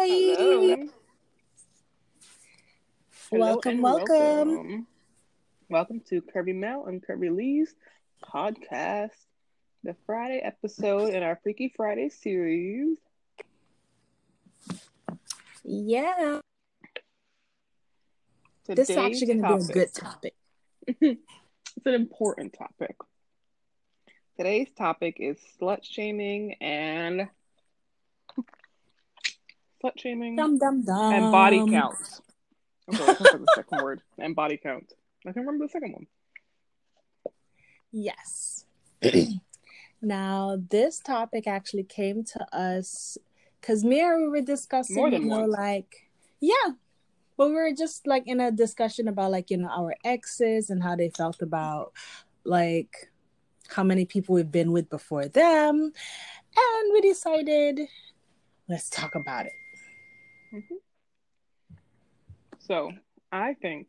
Hello. Hello Welcome, welcome. welcome. Welcome to Kirby Mel and Kirby Lee's podcast, the Friday episode in our Freaky Friday series. Yeah, this is actually going to be a good topic. it's an important topic. Today's topic is slut shaming and slut shaming Dum dum dum. and body counts. Okay, at the second word and body count. I can remember the second one. Yes. now, this topic actually came to us because me and we were discussing, More than you know, once. like, yeah, but we were just like in a discussion about like, you know, our exes and how they felt about like how many people we've been with before them. And we decided, let's talk about it. Mm-hmm. So I think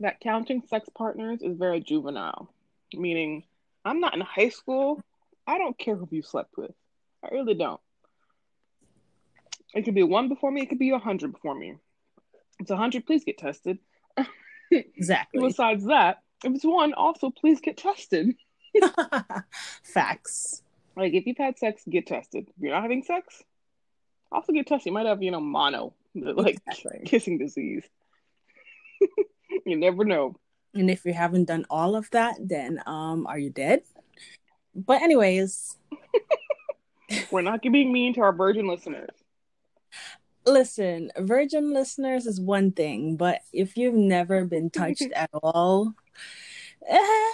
that counting sex partners is very juvenile, meaning I'm not in high school. I don't care who you slept with. I really don't. It could be one before me. It could be a hundred before me. It's a hundred. Please get tested. Exactly. Besides that, if it's one, also please get tested. Facts. Like if you've had sex, get tested. If you're not having sex, also get tested. You might have, you know, mono, like Exactly. kissing disease. you never know. And if you haven't done all of that, then um are you dead? But anyways, We're not being mean to our virgin listeners. listen, virgin listeners is one thing, but if you've never been touched at all, eh,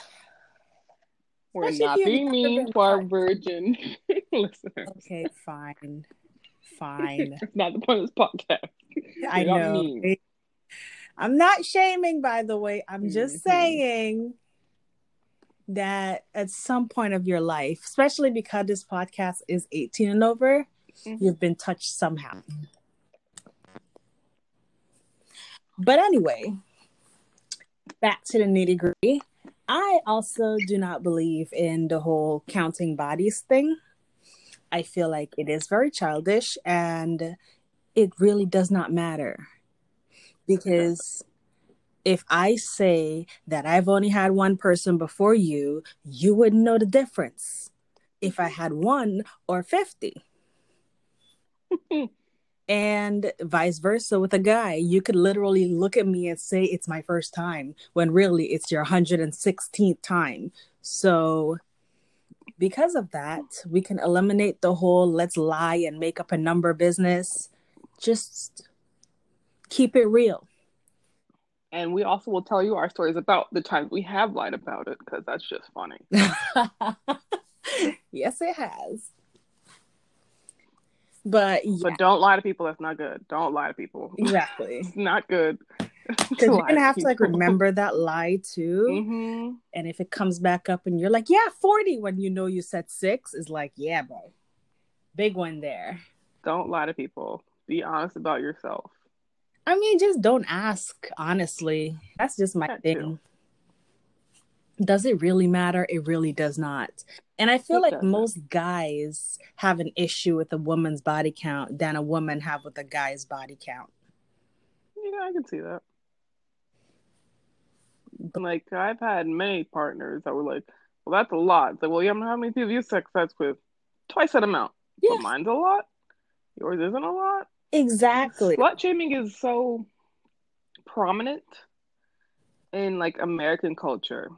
We're not being mean to our virgin listeners. okay, fine. Fine. It's not the point of this podcast. I know. mean. I'm not shaming, by the way. I'm just Mhm. saying that at some point of your life, especially because this podcast is 18 and over, Mhm. you've been touched somehow. But anyway, back to the nitty gritty. I also do not believe in the whole counting bodies thing. I feel like it is very childish and it really does not matter. Because if I say that I've only had one person before you, you wouldn't know the difference if I had one or 50. and vice versa with a guy. You could literally look at me and say it's my first time when really it's your 116th time. So, because of that, we can eliminate the whole let's lie and make up a number business. Just keep it real. And we also will tell you our stories about the times we have lied about it because that's just funny. yes, it has. But yeah, But don't lie to people. That's not good. Don't lie to people. exactly. It's not good. Because you're gonna have to like remember that lie too. hmm And if it comes back up and you're like, yeah, 40 when you know you said six, is like, yeah, bro. Big one there. Don't lie to people. Be honest about yourself. I mean, just don't ask, honestly. That's just my That thing. too. Does it really matter? It really does not. And I feel It like doesn't. most guys have an issue with a woman's body count than a woman have with a guy's body count. Yeah, I can see that. Like I've had many partners that were like, "Well, that's a lot." It's like, "Well, yeah, how many people you sex sex with? Twice that amount." Yeah. But mine's a lot. Yours isn't a lot. Exactly. Slut shaming is so prominent in like American culture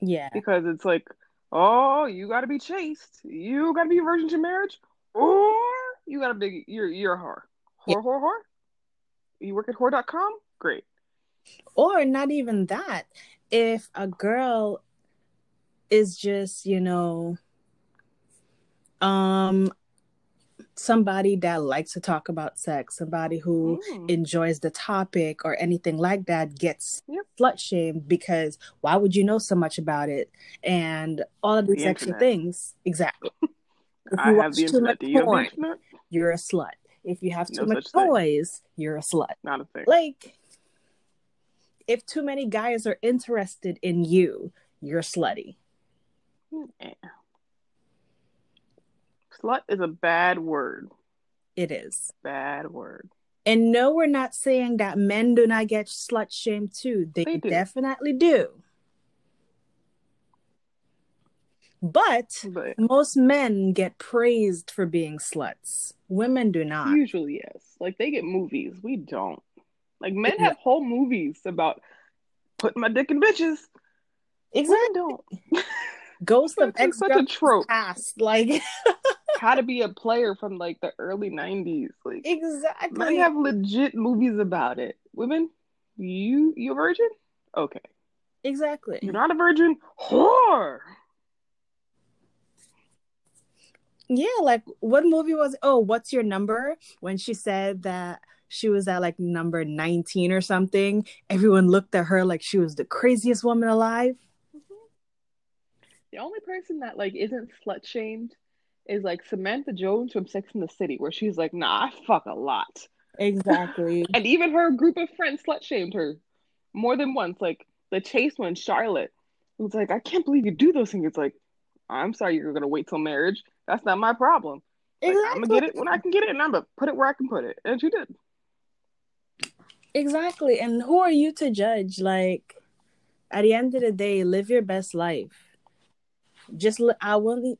Yeah. because it's like, "Oh, you got to be chaste. You got to be a virgin to marriage, or you got to be you're you're a whore, Yeah. whore, whore, whore." You work at whore.com? Great. Or not even that if a girl is just you know um somebody that likes to talk about sex somebody who Mm. enjoys the topic or anything like that gets Yep. slut shamed because why would you know so much about it and all of these The extra internet. things exactly if I you have watch the too much you porn you're a slut if you have too No much such thing. toys you're a slut Not a thing. like if too many guys are interested in you you're slutty Eh. Slut is a bad word. It is. Bad word. And no, we're not saying that men do not get slut shamed too. They, They do. definitely do. But But most men get praised for being sluts. Women do not. usually, yes. Like they get movies. We don't. Like men have whole movies about putting my dick in bitches. Exactly. Ghost of ex such a trope. past. Like How to be a player from like the early '90s. Like men have legit movies about it. Women, you you a virgin? Okay. exactly. You're not a virgin? Whore. Yeah, like what movie was oh, what's your number? When she said that she was at like number 19 or something, everyone looked at her like she was the craziest woman alive. The only person that like isn't slut shamed is like Samantha Jones from Sex in the City, where she's like, "Nah, I fuck a lot," Exactly. and even her group of friends slut shamed her more than once. Like the Chase one, Charlotte, was like, "I can't believe you do those things." It's like, I'm sorry, you're gonna wait till marriage. That's not my problem. Like, I'm gonna get it when I can get it, and I'm gonna put it where I can put it, and she did. Exactly. And who are you to judge? Like, at the end of the day, live your best life. Just li- I will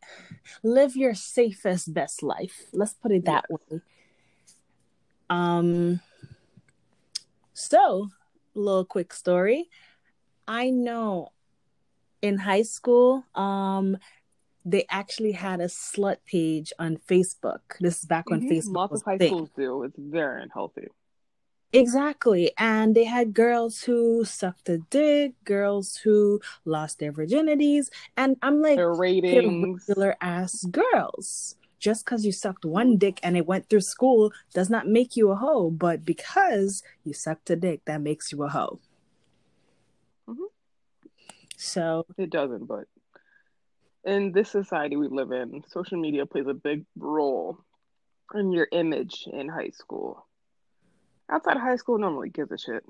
live your safest best life. Let's put it that way. Um. So, little quick story. I know in high school, um, they actually had a slut page on Facebook. This is back when Mhm. Facebook Lots was of high thing. schools do. It's very unhealthy. Exactly. And they had girls who sucked a dick, girls who lost their virginities. And I'm like, Their they're ratings. regular ass girls. Just because you sucked one dick and it went through school does not make you a hoe. But because you sucked a dick, that makes you a hoe. Mhm. So, It doesn't, but in this society we live in, social media plays a big role in your image in high school. Outside of high school, normally gives a shit.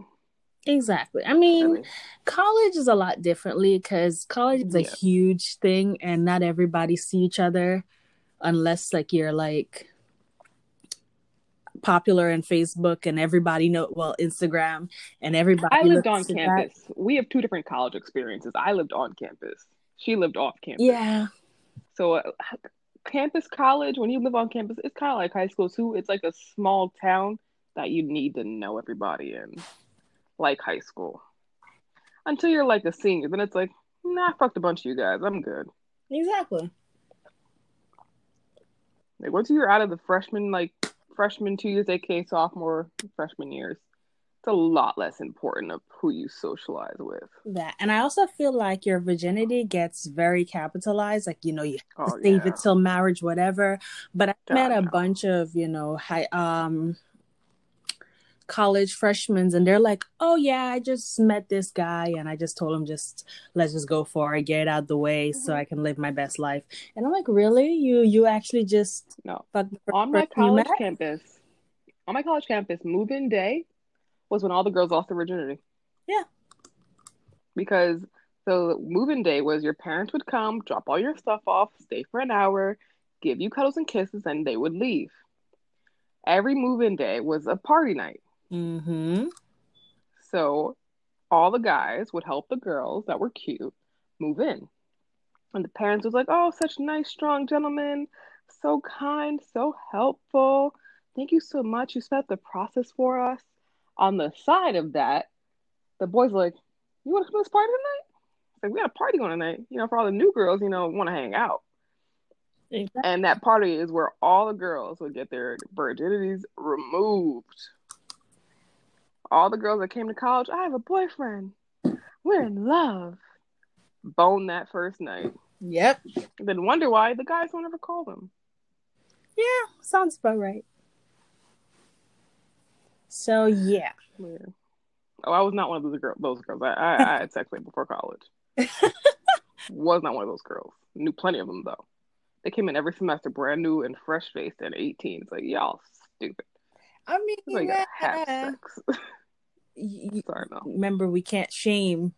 exactly. I mean, Really. college is a lot differently because college is a Yeah. huge thing and not everybody see each other unless like you're like popular in Facebook and everybody know well Instagram and everybody I lived on at that. campus. We have two different college experiences. I lived on campus. She lived off campus. Yeah, So, uh, campus college, when you live on campus, it's kind of like high school too. It's like a small town that you need to know everybody in, like high school. Until you're like a senior, then it's like, nah, I fucked a bunch of you guys. I'm good. exactly. Like once you're out of the freshman, like freshman two years, aka sophomore, freshman years, it's a lot less important of who you socialize with. That and I also feel like your virginity gets very capitalized. Like you know, you have to Oh save yeah, it till marriage, whatever. But I God, met a no. bunch of you know high um college freshmen and they're like, "Oh yeah, I just met this guy and I just told him just let's just go for it, get it out the way so Mhm. I can live my best life." And I'm like, "Really? You you actually just No, the on my college campus, on my college campus, move-in day was when all the girls lost their virginity. Yeah. Because so move-in day was your parents would come, drop all your stuff off, stay for an hour, give you cuddles and kisses, and they would leave. Every move-in day was a party night. Mm-hmm. So all the guys would help the girls that were cute move in. And the parents was like, "Oh, such nice, strong gentlemen, so kind, so helpful. Thank you so much. You sped the process for us." On the side of that, the boys like, "You want to come to this party tonight?" It's like we got a party going tonight. You know, for all the new girls, you know, want to hang out. Exactly. And that party is where all the girls would get their virginities removed. All the girls that came to college, I have a boyfriend. We're in love. Bone that first night. Yep. And then wonder why the guys don't ever call them. Yeah, sounds about right. So yeah. Yeah. Oh, I was not one of those, girl- those girls. I, I, I had sex way before college. was not one of those girls. Knew plenty of them though. They came in every semester brand new and fresh faced and 18. It's like, y'all stupid. I mean, So yeah. You- sorry, no. remember we can't shame.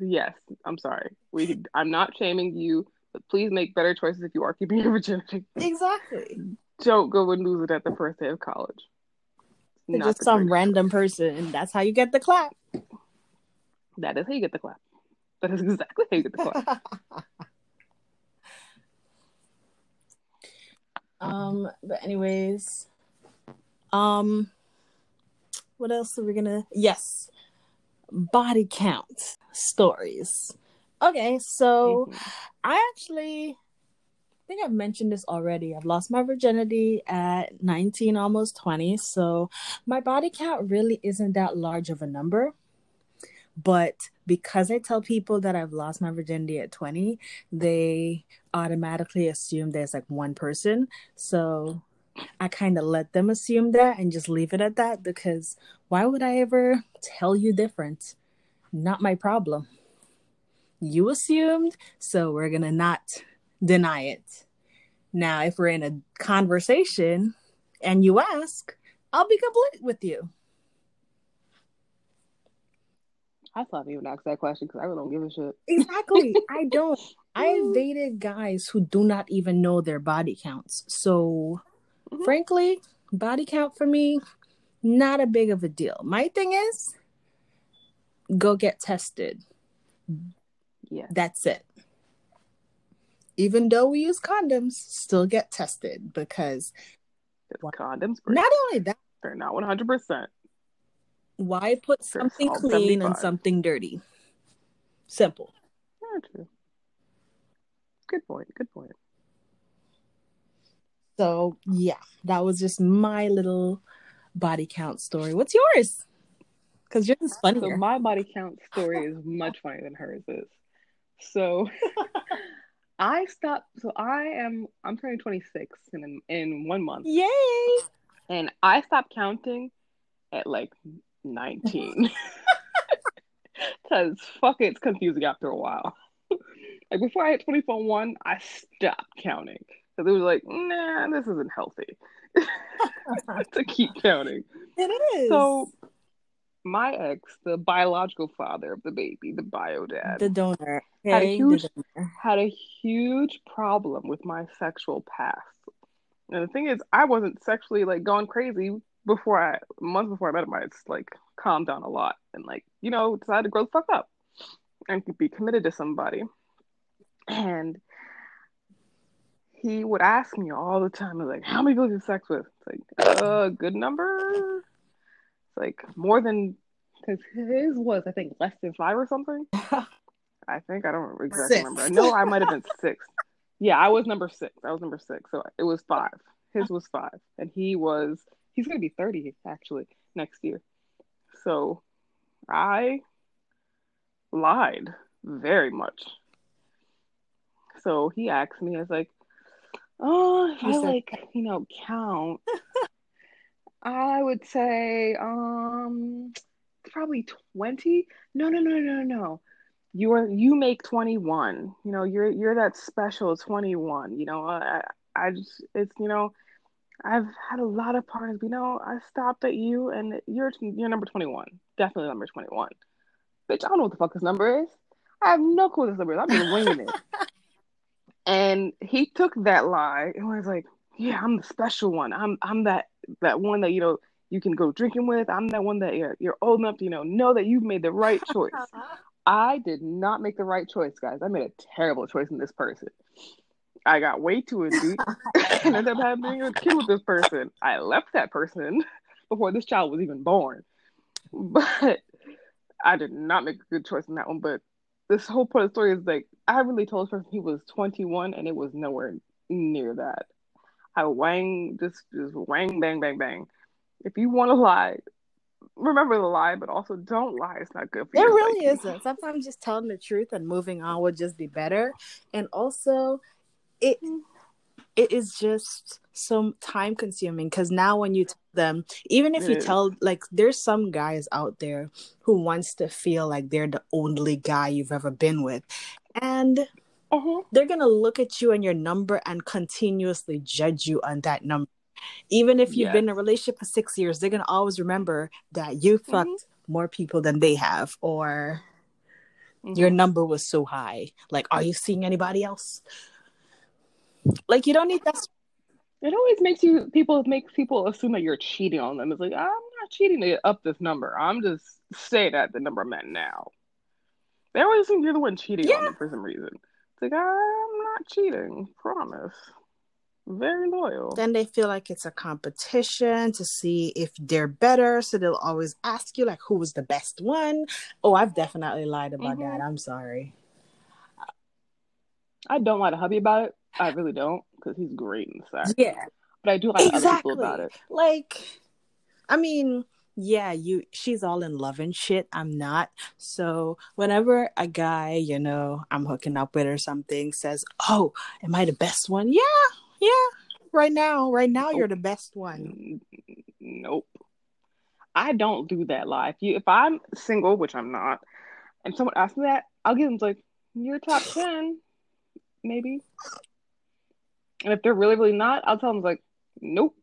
Yes, I'm sorry. We, I'm not shaming you, but please make better choices if you are keeping your virginity. Exactly. don't go and lose it at the first day of college. Not just some random person, and that's how you get the clap. That is how you get the clap. That is exactly how you get the clap. um, but anyways, um, what else are we gonna? Yes, body count stories. Okay, so Mhm. I actually I think I've mentioned this already. I've lost my virginity at 19, almost 20. So my body count really isn't that large of a number. But because I tell people that I've lost my virginity at 20, they automatically assume there's like one person. So I kind of let them assume that and just leave it at that because why would I ever tell you different? Not my problem. You assumed, so we're going to not deny it. Now, if we're in a conversation and you ask, I'll be complete with you. I still haven't even asked that question because I really don't give a shit. Exactly. I don't. I've dated guys who do not even know their body counts. So, Mhm. frankly, body count for me, not a big of a deal. My thing is, go get tested. Yeah. That's it. Even though we use condoms, still get tested because condoms break. not only that, They're not 100%. why put something clean and something dirty? Simple. Very true. Good point. Good point. So yeah, that was just my little body count story. What's yours? Because yours is So funnier. my body count story is much funnier than hers is. So I stopped. So I am. I'm turning 26 in in one month, Yay! and I stopped counting at like 19. Because fuck it, it's confusing after a while. like before I hit 24 1, I stopped counting because it was like, nah, this isn't healthy to keep counting. It is. So my ex, the biological father of the baby, the bio dad, the donor. Had a huge- donor. had a huge problem with my sexual past. And the thing is, I wasn't sexually like going crazy before I months before I met him. I just like calmed down a lot and like you know decided to grow the fuck up and be committed to somebody. And he would ask me all the time, like, "How many people you sex with?" It's like, "Uh, good number." It's like more than because his was I think less than five or something. I think I don't exactly Six. remember. I know I might have been six. Yeah, I was number six. I was number six, so it was five. His was five, and he was he's gonna be thirty actually next year. So I lied very much. So he asked me, I was like, "Oh, I like you know count, I would say um probably twenty. No, no, no, no, no." you are you make 21 you know you're you're that special 21 you know? I i just it's you know i've had a lot of partners but you know i stopped at you and you're you're number 21 definitely number 21 bitch i don't know what the fuck his number is. I have no clue what his number is. I've been winging it and he took that lie and was like yeah i'm the special one i'm i'm that that one that you know you can go drinking with i'm that one that you're, you're old enough to you know know that you've made the right choice I did not make the right choice, guys. I made a terrible choice in this person. I got way too deep and ended up having a kid with this person. I left that person before this child was even born. But I did not make a good choice in that one. But this whole part of the story is like I really told this person he was 21 and it was nowhere near that. I wang just just wang bang bang bang. If you want to lie, remember the lie, but also don't lie. It's not good for you. It really psyche. isn't. Sometimes just telling the truth and moving on would just be better. And also, it mm-hmm. It is just so time consuming because now when you tell them, even if you tell like there's some guys out there who wants to feel like they're the only guy you've ever been with, and Uh-huh. they're gonna look at you and your number and continuously judge you on that number. Even if you've Yes. been in a relationship for six years, they're gonna always remember that you fucked more people than they have, or Mhm. your number was so high. Like, are you seeing anybody else? Like, you don't need that. It always makes you people makes people assume that you're cheating on them. It's like I'm not cheating to up this number. I'm just saying at the number I'm at now. They always think you're the one cheating Yeah. on them for some reason. It's like I'm not cheating, promise. Very loyal. Then they feel like it's a competition to see if they're better. So they'll always ask you, like, who was the best one? Oh, I've definitely lied about Mhm. that. I'm sorry. I don't lie to hubby about it. I really don't, because he's great in the sack. Yeah, But I do lie to other exactly. people about it. Like, I mean, yeah, you. She's all in love and shit. I'm not. So whenever a guy, you know, I'm hooking up with or something says, "Oh, am I the best one?" Yeah, yeah. Right now, right now, you're the best one. Nope. I don't do that. If you if I'm single, which I'm not, and someone asks me that, I'll give them like, you're top ten, maybe. And if they're really, really not, I'll tell them like, nope,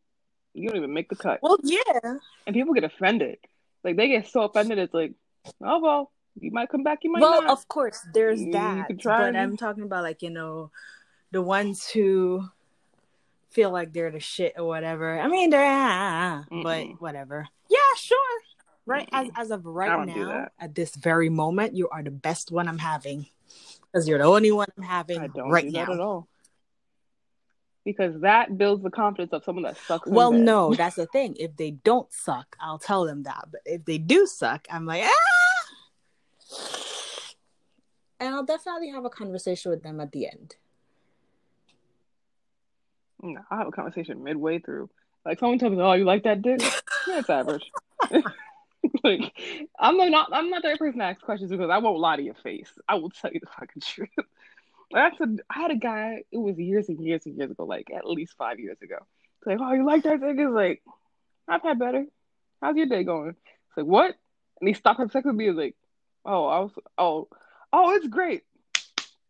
you don't even make the cut. Well, yeah. And people get offended. Like they get so offended, it's like, oh well, you might come back, you might well, not. of course, there's that. You that. try But and- I'm talking about like you know, the ones who feel like they're the shit or whatever. I mean, they're ah, ah, but whatever. Yeah, sure. Right as Mm-mm. as of right now, at this very moment, you are the best one I'm having because you're the only one I'm having I don't right do now. at all. Because that builds the confidence of someone that sucks. Well, no, that's the thing. If they don't suck, I'll tell them that. But if they do suck, I'm like, ah! And I'll definitely have a conversation with them at the end. No, I have a conversation midway through. Like someone tells me, "Oh, you like that dick?" yeah, it's average. like I'm not, I'm not the right person to ask questions because I won't lie to your face. I will tell you the fucking truth. That's a, I had a guy. It was years and years and years ago, like at least five years ago. It's like, "Oh, you like that thing? It's like, I've had better. How's your day going? It's like, what? And he stopped having sex with me. He's like, "Oh, I was, oh, oh, it's great.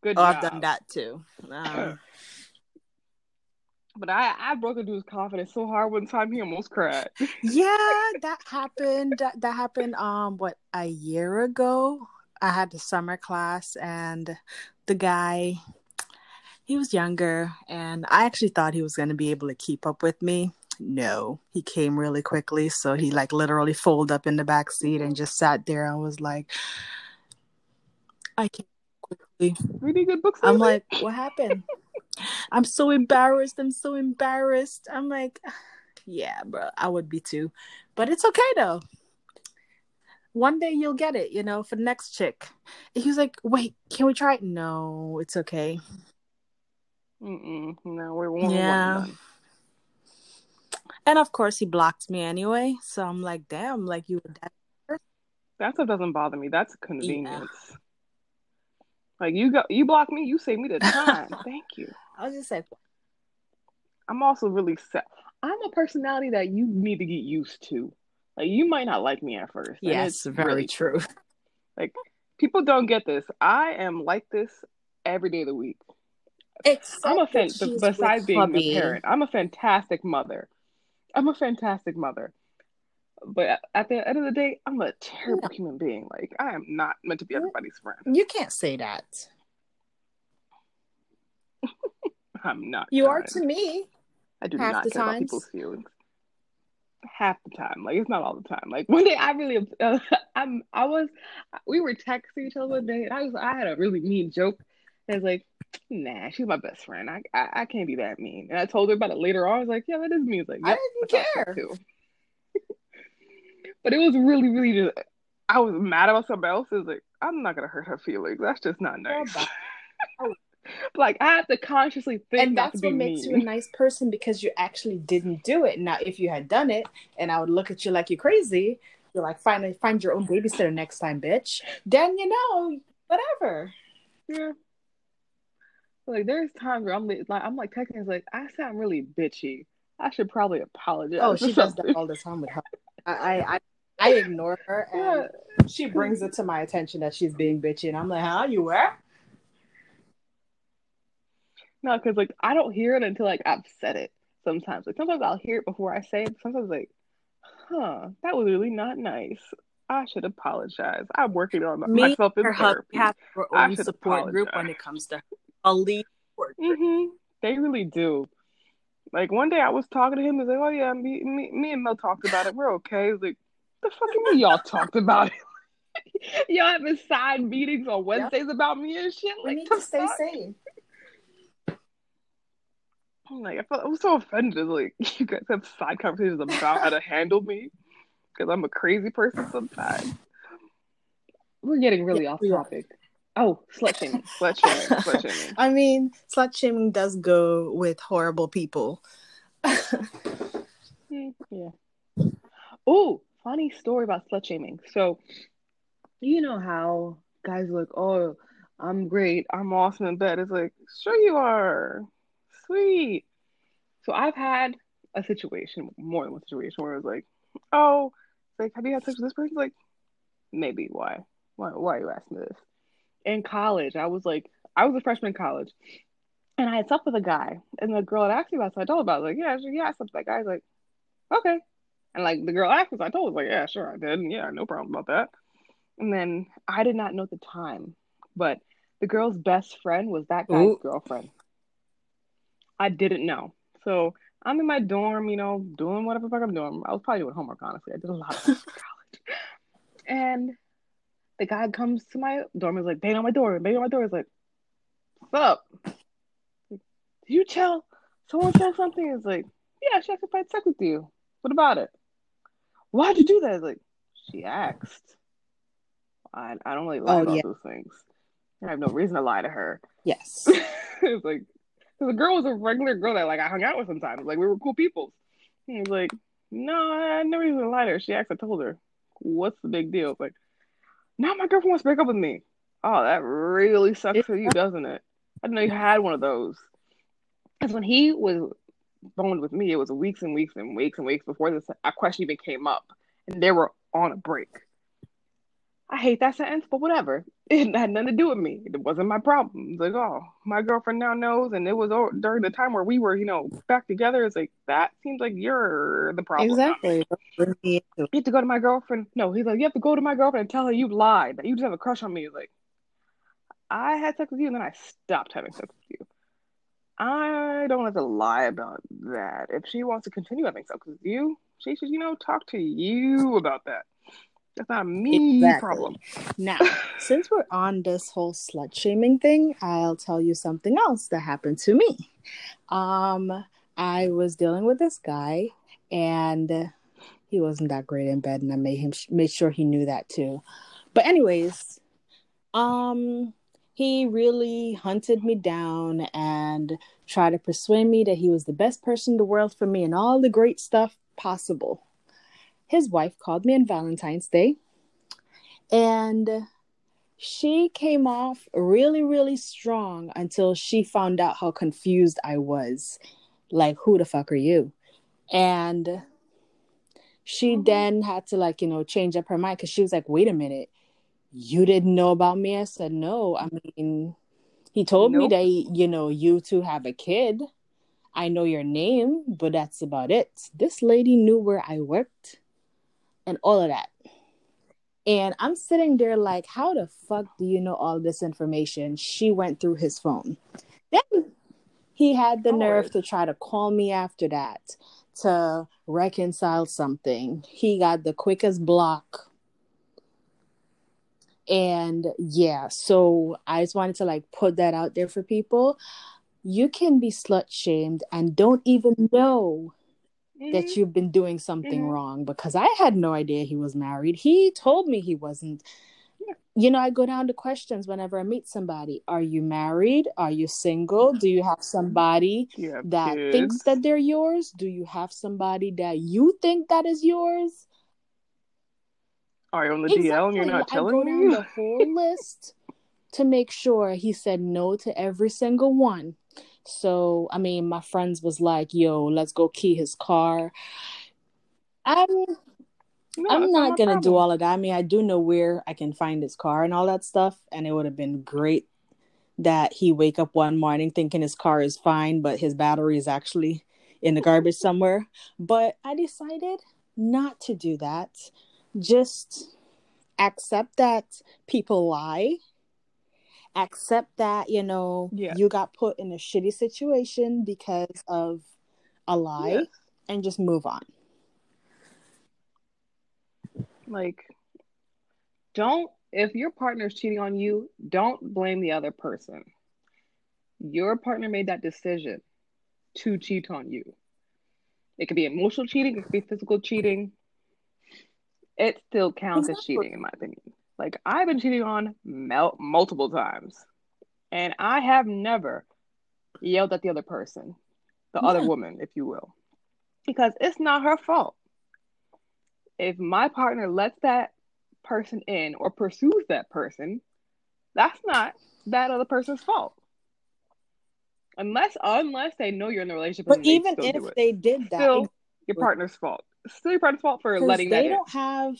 Good Oh, job." I've done that too. Um, But I, I broke a dude's confidence so hard one time he almost cried. yeah, that happened. That, that happened. Um, what a year ago. I had the summer class, and the guy, he was younger, and I actually thought he was going to be able to keep up with me. No, he came really quickly, so he like literally folded up in the back seat and just sat there and was like, "I can't." quickly. Reading good books. I'm like, what happened? I'm so embarrassed. I'm so embarrassed. I'm like, yeah, bro, I would be too. But it's okay though. One day you'll get it, you know, for the next chick. He was like, wait, can we try it? No, it's okay. Mm-mm. No, we won't. Yeah. And of course, he blocked me anyway. So I'm like, damn, like you were that. That stuff doesn't bother me. That's a convenience. Like you go, you block me, you save me the time. Thank you. I was just like, I'm also really set. I'm a personality that you need to get used to. Like you might not like me at first. yes, it's very really- true. Like people don't get this. I am like this every day of the week. Except I'm a fan. Besides being hubby. a parent, I'm a fantastic mother. I'm a fantastic mother. But at- the end of the day, I'm a terrible human being. Like I am not meant to be everybody's friend. You can't say that. I'm not. You are to me. I do not care about people's feelings. Half the time, like it's not all the time. Like one day, I really, uh, I'm, I was, we were texting each other one day, and I was, I had a really mean joke. And I was like, "Nah, she's my best friend. I, I, I can't be that mean." And I told her about it later on. I was like, "Yeah, that is me." I was like, I didn't that's how I care. too. but it was really, really just. I was mad about something else. It was like, I'm not gonna hurt her feelings. That's just not nice. Like I have to consciously think and that's to be what makes mean. you a nice person because you actually didn't do it. Now, if you had done it, and I would look at you like you're crazy, you're like, finally find your own babysitter next time, bitch. Then you know, whatever. Yeah. Like there's times where I'm like I'm like texting, like I sound really bitchy. I should probably apologize. Oh, she does that all the time with her. I I, I, I ignore her, and Yeah. she brings it to my attention that she's being bitchy, and I'm like, huh, you were? No, because like I don't hear it until like I've said it. Sometimes, like sometimes I'll hear it before I say it. Sometimes like, huh, that was really not nice. I should apologize. I'm working on Me myself in Her therapy. have her I own should support group when it comes to a lead support group. hmm They really do. Like one day I was talking to him, he's like, "Oh yeah, me, me, me and Mel talked about it. We're okay." He's like, "The fuck you mean y'all talked about it? y'all having side meetings on Wednesdays yep. about me and shit? Like, we need to stay fuck? sane." I'm like, I, felt, I was so offended. Like, you guys have side conversations about how to handle me because I'm a crazy person sometimes. We're getting really yeah, off topic. Oh, slut shaming, slut shaming, slut shaming. I mean, slut shaming does go with horrible people. Yeah. Oh, funny story about slut shaming. So, you know how guys are like, "Oh, I'm great, I'm awesome in bed." It's like, sure you are, sweet. So I've had a situation, more than one situation, where it was like, "Oh, like, have you had sex with this person?" Like, maybe. Why? Why? Why are you asking this? in college, I was like, I was a freshman in college, and I had slept with a guy, and the girl had asked me about it, so I told her about it. Like, yeah, yeah, I slept with that guy. I was like, okay. And like the girl asked me, I told her, like, yeah, sure, I did. And yeah, no problem about that. And then I did not know at the time, but the girl's best friend was that guy's Ooh. girlfriend. I didn't know. So I'm in my dorm, you know, doing whatever fuck I'm doing. I was probably doing homework, honestly. I did a lot of homework in college. And the guy comes to my dorm and is like bang on my door, bang on my door. Is like, what's up? Did you tell someone tell something? It's like, yeah, she asked if I had sex with you. What about it? Why'd you do that? It's like, she asked. I I don't really lie oh, about yeah. those things. I have no reason to lie to her. Yes. it's like the girl was a regular girl that like I hung out with sometimes. Like we were cool people. He was like, no, I never even lied to her. She actually told her. What's the big deal? Like, now my girlfriend wants to break up with me. Oh, that really sucks for you, doesn't it? I didn't know you had one of those. Because when he was boned with me, it was weeks and weeks and weeks and weeks before this question even came up, and they were on a break. I hate that sentence, but whatever. It had nothing to do with me. It wasn't my problem. at like, oh, my girlfriend now knows, and it was all, during the time where we were, you know, back together. It's like that seems like you're the problem. Exactly. You have to go to my girlfriend. No, he's like, you have to go to my girlfriend and tell her you lied that you just have a crush on me. He's like, I had sex with you, and then I stopped having sex with you. I don't have to lie about that. If she wants to continue having sex with you, she should, you know, talk to you about that. That's not a me exactly. problem. Now, since we're on this whole slut shaming thing, I'll tell you something else that happened to me. Um, I was dealing with this guy, and he wasn't that great in bed, and I made him made sure he knew that too. But anyways, um, he really hunted me down and tried to persuade me that he was the best person in the world for me and all the great stuff possible his wife called me on Valentine's Day and she came off really, really strong until she found out how confused I was. Like, who the fuck are you? And she mm-hmm. then had to, like, you know, change up her mind because she was like, wait a minute, you didn't know about me? I said, no. I mean, he told nope. me that, you know, you two have a kid. I know your name, but that's about it. This lady knew where I worked and all of that. And I'm sitting there like, how the fuck do you know all this information? She went through his phone. Then he had the nerve to try to call me after that to reconcile something. He got the quickest block. And yeah, so I just wanted to like put that out there for people. You can be slut shamed and don't even know mm-hmm. that you've been doing something mm-hmm. wrong because I had no idea he was married. He told me he wasn't. You know, I go down to questions whenever I meet somebody. Are you married? Are you single? Do you have somebody you that kids? thinks that they're yours? Do you have somebody that you think that is yours? Are you on the exactly. DL and you're not telling I go me? The whole list to make sure he said no to every single one. So, I mean, my friends was like, "Yo, let's go key his car." I'm no, I'm not gonna do all of that. I mean, I do know where I can find his car and all that stuff, and it would have been great that he wake up one morning thinking his car is fine, but his battery is actually in the garbage somewhere. But I decided not to do that. Just accept that people lie accept that you know yeah. you got put in a shitty situation because of a lie Yes. and just move on. Like, don't, if your partner's cheating on you, don't blame the other person. Your partner made that decision to cheat on you. It could be emotional cheating, it could be physical cheating. It still counts as cheating, in my opinion. Like, I've been cheating on mel- multiple times, and I have never yelled at the other person, the other woman, if you will, because it's not her fault. If my partner lets that person in or pursues that person, that's not that other person's fault. Unless unless they know you're in a relationship, But they even if they did that, still your partner's fault. Still your partner's fault for letting that they don't have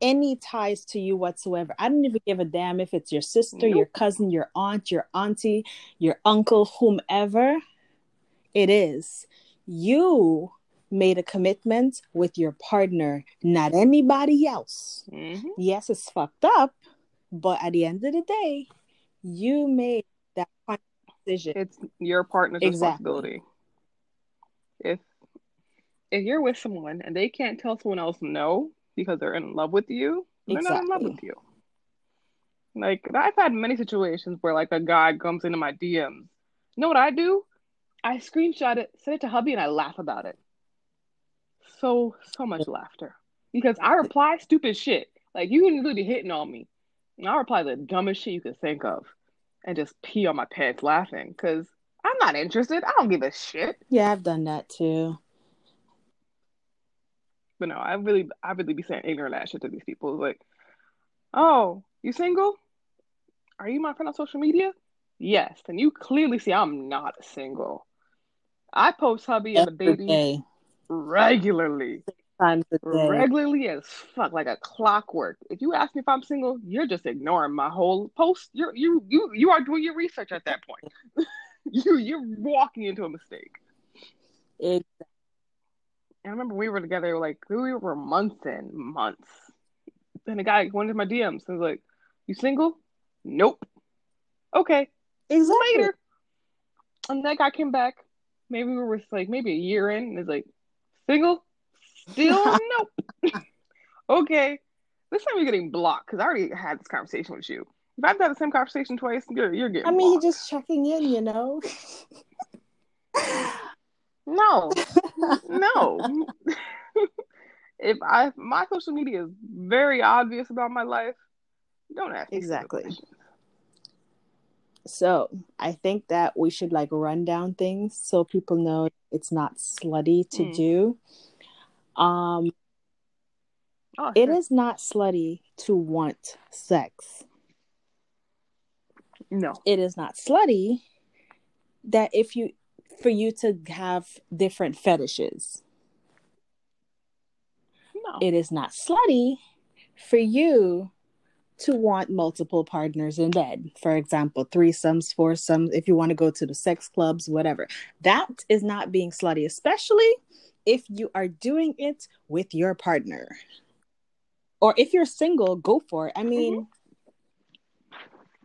any ties to you whatsoever. I don't even give a damn if it's your sister, your cousin, your aunt, your auntie, your uncle, whomever it is. You made a commitment with your partner, not anybody else. hmm Yes, it's fucked up, but at the end of the day, you made that decision. It's your partner's Exactly. responsibility. If if you're with someone and they can't tell someone else no because they're in love with you, they're not in love with you. Like I've had many situations where like a guy comes into my DMs. You know what I do? I screenshot it, send it to hubby, and I laugh about it. So so much laughter because I reply stupid shit. Like you can literally be hitting on me, and I reply the dumbest shit you could think of, and just pee on my pants laughing because I'm not interested. I don't give a shit. Yeah, I've done that too. But no, I really, I really be saying ignorant ass shit to these people. Like, oh, you single? Are you my friend on social media? Yes. And you clearly see I'm not single. I post hubby and the baby day, regularly, times a day. regularly as fuck, like a clockwork. If you ask me if I'm single, you're just ignoring my whole post. You're you you you are doing your research at that point. you you're walking into a mistake. It- I remember we were together like we were months and months. Then a guy went into my DMs and was like, "You single?" Nope. Okay, exactly. later. And that guy came back. Maybe we were like maybe a year in, and is like, "Single?" Still nope. okay. This time you're getting blocked because I already had this conversation with you. If I've had the same conversation twice, you're you're getting. I mean, blocked. he's just checking in, you know. no, no. if I if my social media is very obvious about my life, don't ask Exactly. So I think that we should like run down things so people know it's not slutty to Mm. do. Um, Oh, it sure. is not slutty to want sex. no. It is not slutty that if you for you to have different fetishes. No. It is not slutty for you to want multiple partners in bed. For example, threesomes, foursomes, if you want to go to the sex clubs, whatever. That is not being slutty, especially if you are doing it with your partner. Or if you're single, go for it. I mean, mm-hmm.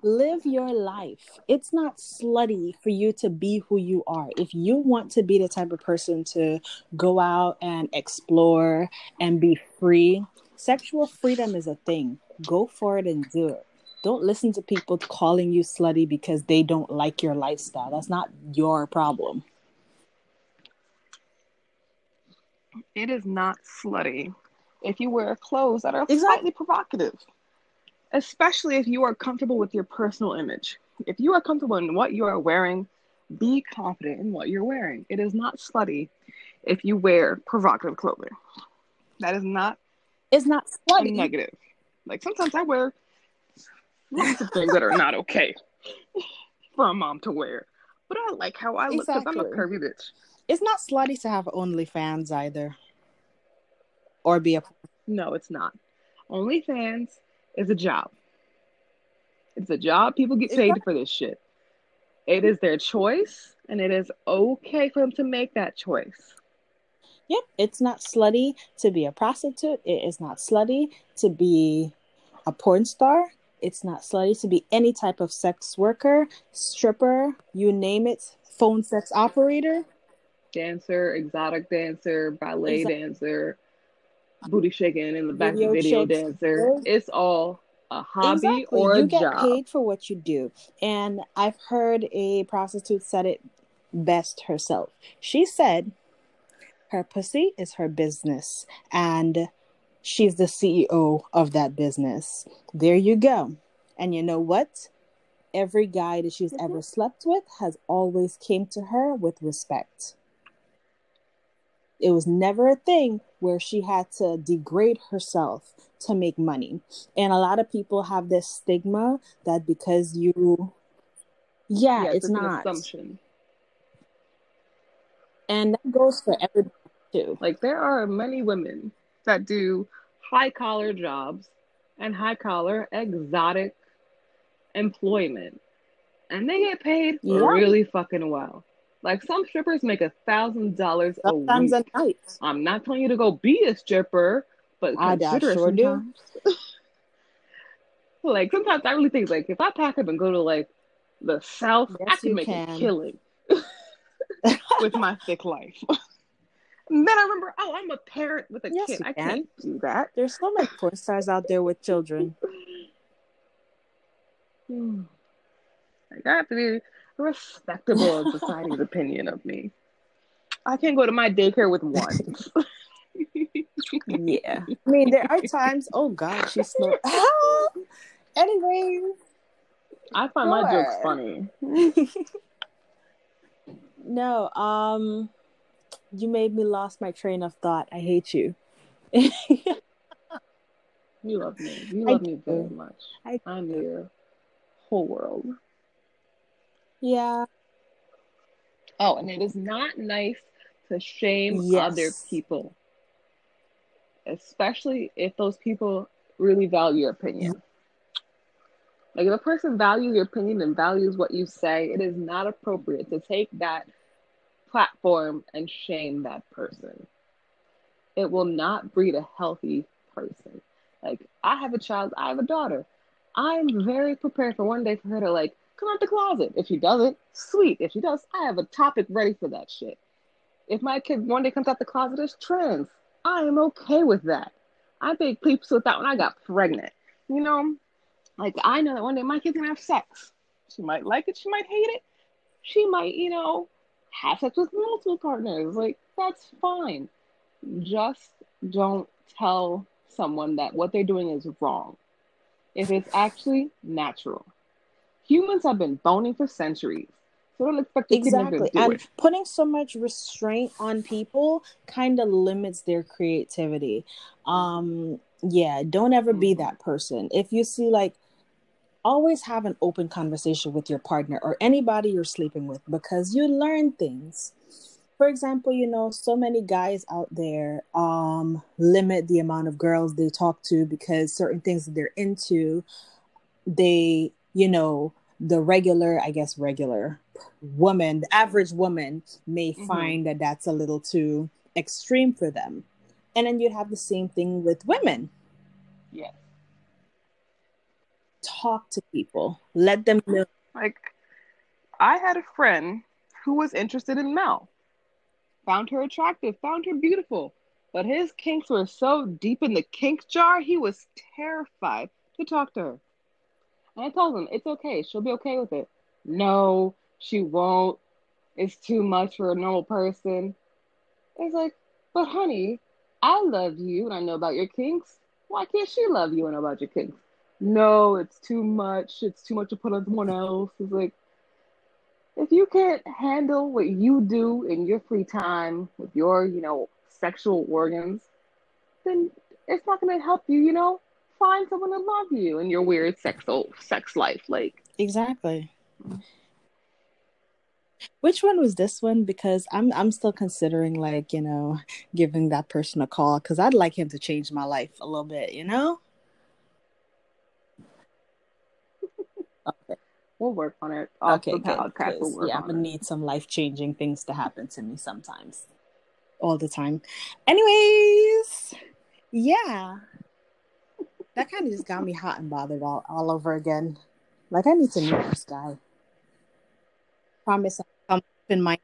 Live your life. It's not slutty for you to be who you are. If you want to be the type of person to go out and explore and be free, sexual freedom is a thing. Go for it and do it. Don't listen to people calling you slutty because they don't like your lifestyle. That's not your problem. It is not slutty if you wear clothes that are Exactly. slightly provocative, especially if you are comfortable with your personal image. If you are comfortable in what you are wearing, be confident in what you're wearing. It is not slutty if you wear provocative clothing. That is not It's not slutty. negative. Like sometimes I wear lots of things that are not okay for a mom to wear, but I like how I look because I'm a curvy bitch. It's not slutty to have OnlyFans either. Or be a No, it's not. OnlyFans is a job. It's a job. People get paid for this shit. It is their choice, and it is okay for them to make that choice. Yep, it's not slutty to be a prostitute. It is not slutty to be a porn star. It's not slutty to be any type of sex worker, stripper, you name it, phone sex operator. dancer, exotic dancer, ballet dancer, booty shaking in the back Video video dancer. It's all a hobby exactly. or a job. you get paid for what you do. And I've heard a prostitute said it best herself. She said her pussy is her business and she's the CEO of that business. There you go. And you know what? Every guy that she's mm-hmm. ever slept with has always came to her with respect. It was never a thing where she had to degrade herself to make money. And a lot of people have this stigma that because you yeah, Yeah, it's an not. assumption. And that goes for everybody too. Like there are many women that do high collar jobs and high collar exotic employment. And they get paid Yeah. really fucking well. Like some strippers make a thousand dollars a week. at night. I'm not telling you to go be a stripper, but I- I consider it sure do. sometimes. like sometimes I really think like if I pack up and go to like the south, I can make a killing with my thick life. and then I remember, oh, I'm a parent with a Yes, kid. I can. can't do that. There's so many porn stars out there with children. Like I have to be respectable in society's opinion of me. I can't go to my daycare with one. Yeah. I mean, there are times, oh God, she's slow. anyway, I find my jokes funny. no, um, you made me lost my train of thought. I hate you. You love me. You I love me do. very much. I- I'm your whole world. Yeah. Oh, and it is not nice to shame Yes. other people, especially if those people really value your opinion. Like if a person values your opinion and values what you say, it is not appropriate to take that platform and shame that person. It will not breed a healthy person. Like I have a child, I have a daughter. I'm very prepared for one day for her to like come out the closet. If she doesn't, sweet. If she does, I have a topic ready for that shit. If my kid one day comes out the closet as trans, I am okay with that. I made peeps with that when I got pregnant. You know, like I know that one day my kid's gonna have sex. She might like it, she might hate it. She might, you know, have sex with multiple partners. Like that's fine. Just don't tell someone that what they're doing is wrong. If it's actually natural. Humans have been boning for centuries. So don't expect Exactly. kid to do And it. putting so much restraint on people kind of limits their creativity. Um yeah, don't ever be Mhm. that person. If you see like always have an open conversation with your partner or anybody you're sleeping with because you learn things. For example, you know, so many guys out there um limit the amount of girls they talk to because certain things that they're into they, you know, the regular, I guess regular woman, the average woman may Mhm. find that that's a little too extreme for them. And then you'd have the same thing with women. Yeah. Talk to people, let them know. Like, I had a friend who was interested in Mel, found her attractive, found her beautiful, but his kinks were so deep in the kink jar, he was terrified to talk to her. And I told him, it's okay, she'll be okay with it. No, she won't. It's too much for a normal person. It's like, but honey, I love you and I know about your kinks. Why can't she love you and know about your kinks? No, it's too much. It's too much to put on someone else. It's like, if you can't handle what you do in your free time with your, you know, sexual organs, then it's not going to help you, you know? Find someone to love you in your weird sexual sex life. Like, Exactly. Which one was this one? Because I'm I'm still considering like, you know, giving that person a call because I'd like him to change my life a little bit, you know? Okay. we'll work on it. Off Okay, good. podcast, we'll yeah, I'm gonna it. need some life changing things to happen to me sometimes, all the time. Anyways, yeah, that kind of just got me hot and bothered all, all over again. Like I need to meet this guy. Promise I'll come in my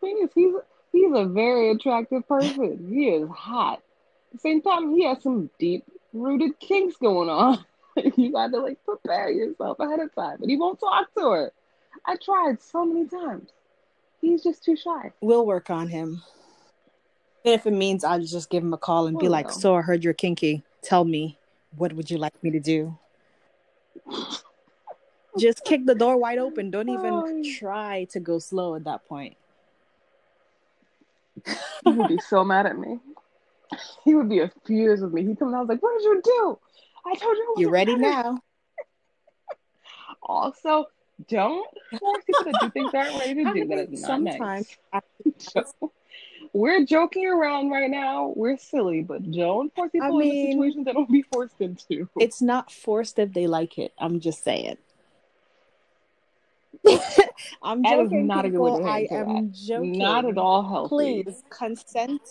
thing is, he's He's a very attractive person. He is hot. At the same time, he has some deep rooted kinks going on. you got to like prepare yourself ahead of time. But he won't talk to her. I tried so many times. He's just too shy. We'll work on him. If it means I'll just give him a call and be Oh, like, no. "So I heard you're kinky. Tell me, what would you like me to do?" just kick the door wide open. Don't even try to go slow at that point. He would be so mad at me. He would be furious with me. He'd come and I was like, What did you do? I told you I You wasn't ready now? Also, don't force people to do things they aren't ready to I do. That is not sometimes nice. Don't- We're joking around right now. We're silly, but don't force people I into mean- situations they don't be forced into. it's not forced if they like it. I'm just saying. I'm That is joking. not a good way to people. I am joking. Not at all healthy. Please consent.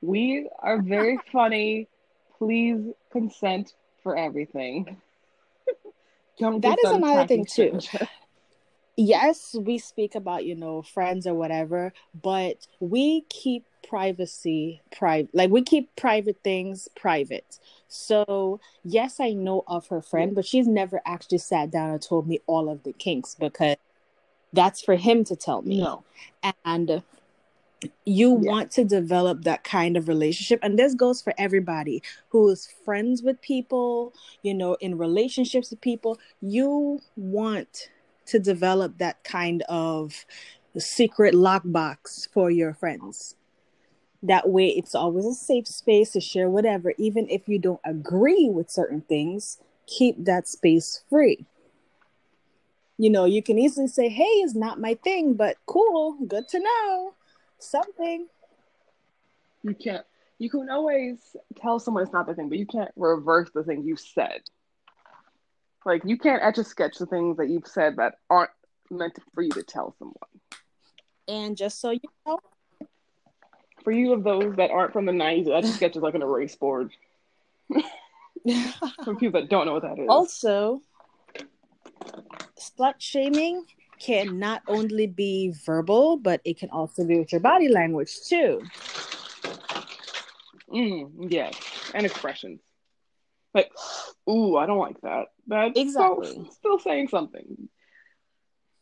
We are very funny. Please consent for everything. Don't That is another thing, too. Yes, we speak about, you know, friends or whatever, but we keep privacy private. Like we keep private things private. So, yes, I know of her friend, but she's never actually sat down and told me all of the kinks because that's for him to tell me. No. And you Yeah. want to develop that kind of relationship and this goes for everybody who is friends with people you know in relationships with people you want to develop that kind of secret lockbox for your friends that way it's always a safe space to share whatever even if you don't agree with certain things keep that space free you know you can easily say hey it's not my thing but cool good to know something You can't. You can always tell someone it's not the thing, but you can't reverse the thing you said. Like you can't etch a sketch the things that you've said that aren't meant for you to tell someone. and just so you know For you of those that aren't from the '90s, etch a sketch is like an erase board. For people that don't know what that is. also slut shaming can not only be verbal but it can also be with your body language too Mm, yes, and expressions. Like, ooh, I don't like that. That's Exactly. so, still saying something.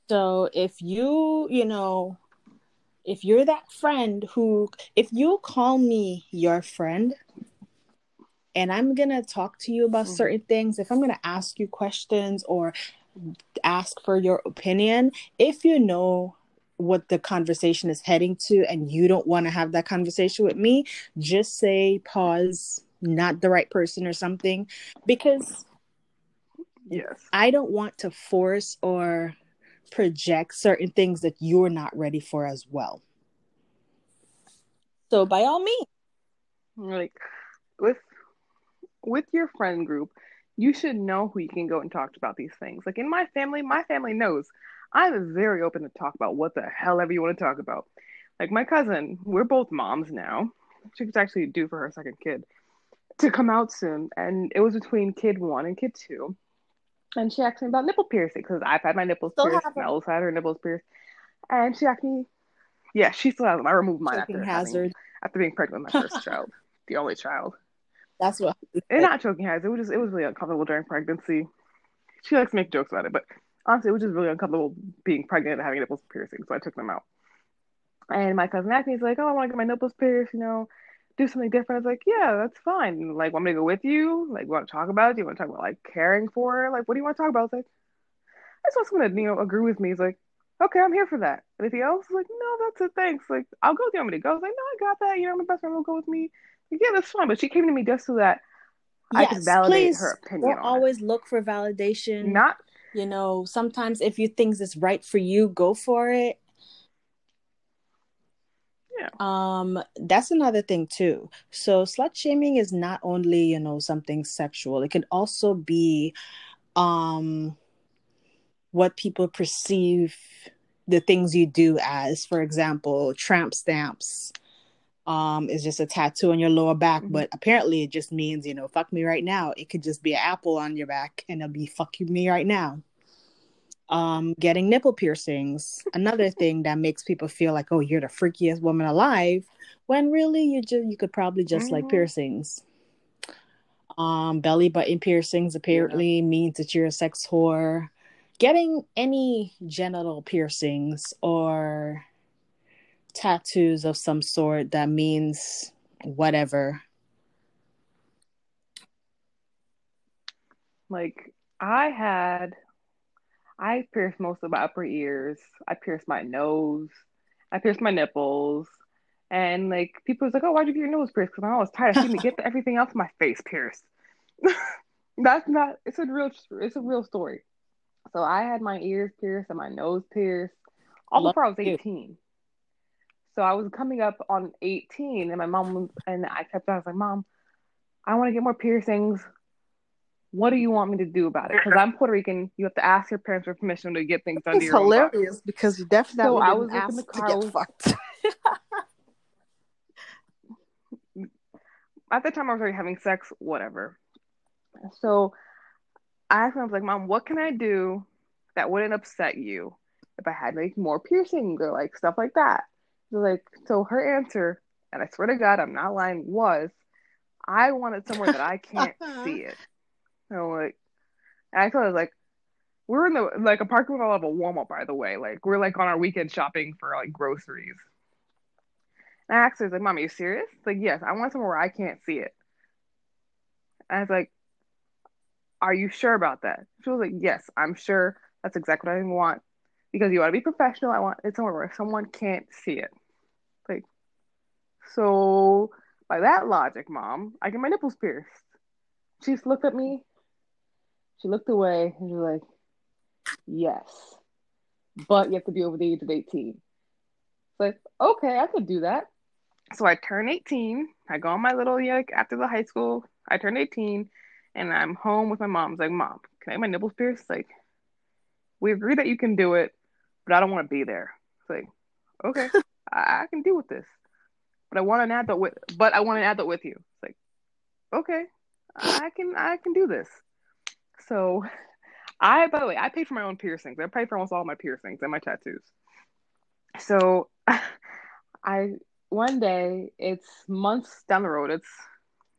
So if you, you know, if you're that friend who, if you call me your friend and I'm going to talk to you about Mhm. certain things, if I'm going to ask you questions or ask for your opinion, if you know what the conversation is heading to and you don't want to have that conversation with me, just say pause, not the right person or something because Yes. I don't want to force or project certain things that you're not ready for as well. So by all means, Like with with your friend group, you should know who you can go and talk to about these things. Like in my family, my family knows I'm very open to talk about what the hell ever you want to talk about. Like my cousin, we're both moms now. She's actually due for her second kid to come out soon, and it was between kid one and kid two. And she asked me about nipple piercing because I've had my nipples Still pierced, have them. Mel's had her nipples pierced, and she asked me, yeah, she still has them. I removed mine choking after having, after being pregnant with my first child, the only child. That's what And not choking hazard. It was just it was really uncomfortable during pregnancy. She likes to make jokes about it, but honestly, it was just really uncomfortable being pregnant and having nipples piercing, so I took them out. And my cousin asked me, he's like, "Oh, I want to get my nipples pierced, you know, do something different." I was like, "Yeah, that's fine. Like, want me to go with you? Like, want to talk about it? Do you want to talk about like caring for her? Like, what do you want to talk about?" I was like, "I just want someone to you know agree with me." He's like, "Okay, I'm here for that." Anything else? Like, "No, that's it. Thanks. Like, I'll go. Do you want me to go?" I was like, "No, I got that. You know, my best friend will go with me." Like, yeah, that's fine. But she came to me just so that I could validate please her opinion on always look for validation. Not you know, sometimes if you think it's right for you, go for it. Yeah. Um, that's another thing too. So slut shaming is not only, you know, something sexual. It can also be um what people perceive the things you do as. For example, tramp stamps um is just a tattoo on your lower back, Mhm. but apparently it just means, you know, fuck me right now. It could just be an apple on your back and it'll be fuck you me right now. Um, getting nipple piercings, another thing that makes people feel like, oh, you're the freakiest woman alive, when really you just you could probably just mm-hmm. like piercings. Um, belly button piercings apparently yeah. means that you're a sex whore. Getting any genital piercings or tattoos of some sort that means whatever. Like I had I pierced most of my upper ears. I pierced my nose. I pierced my nipples. And like people was like, "Oh, why'd you get your nose pierced?" Because I was tired of seeing me get everything else in my face pierced. That's not. It's a real. It's a real story. So I had my ears pierced and my nose pierced all Love before I was eighteen. So I was coming up on eighteen, and my mom was, and I kept. I was like, "Mom, I want to get more piercings. What do you want me to do about it? Because I'm Puerto Rican. You have to ask your parents for permission to get things done. It's hilarious because you definitely so I was in the car. To get fucked. at the time I was already having sex, whatever. So I asked I was like, Mom, what can I do that wouldn't upset you if I had like more piercings or like stuff like that? So like, so her answer, and I swear to God, I'm not lying, was I wanted somewhere that I can't see it. So like, and I thought it was like, we're in the like a parking lot of a Walmart, by the way. Like we're like on our weekend shopping for like groceries. And I asked her, like, Mom, are you serious? Like, yes, I want somewhere where I can't see it. And I was like, Are you sure about that? She was like, Yes, I'm sure that's exactly what I want. Because you want to be professional. I want it somewhere where someone can't see it. Like, so by that logic, mom, I get my nipples pierced. She just looked at me. She looked away and she was like, Yes. But you have to be over the age of 18. It's like, okay, I could do that so I turn 18. I go on my little like after the high school. I turn 18, and I'm home with my mom. It's like, mom, can I have my nipples pierced? Like, we agree that you can do it, but I don't want to be there. It's like, okay, I-, I, can deal with this, but I want an adult with. But I want an adult with you. It's like, okay, I can I can do this. So, I by the way, I paid for my own piercings. I paid for almost all my piercings and my tattoos. So, I one day, it's months down the road. It's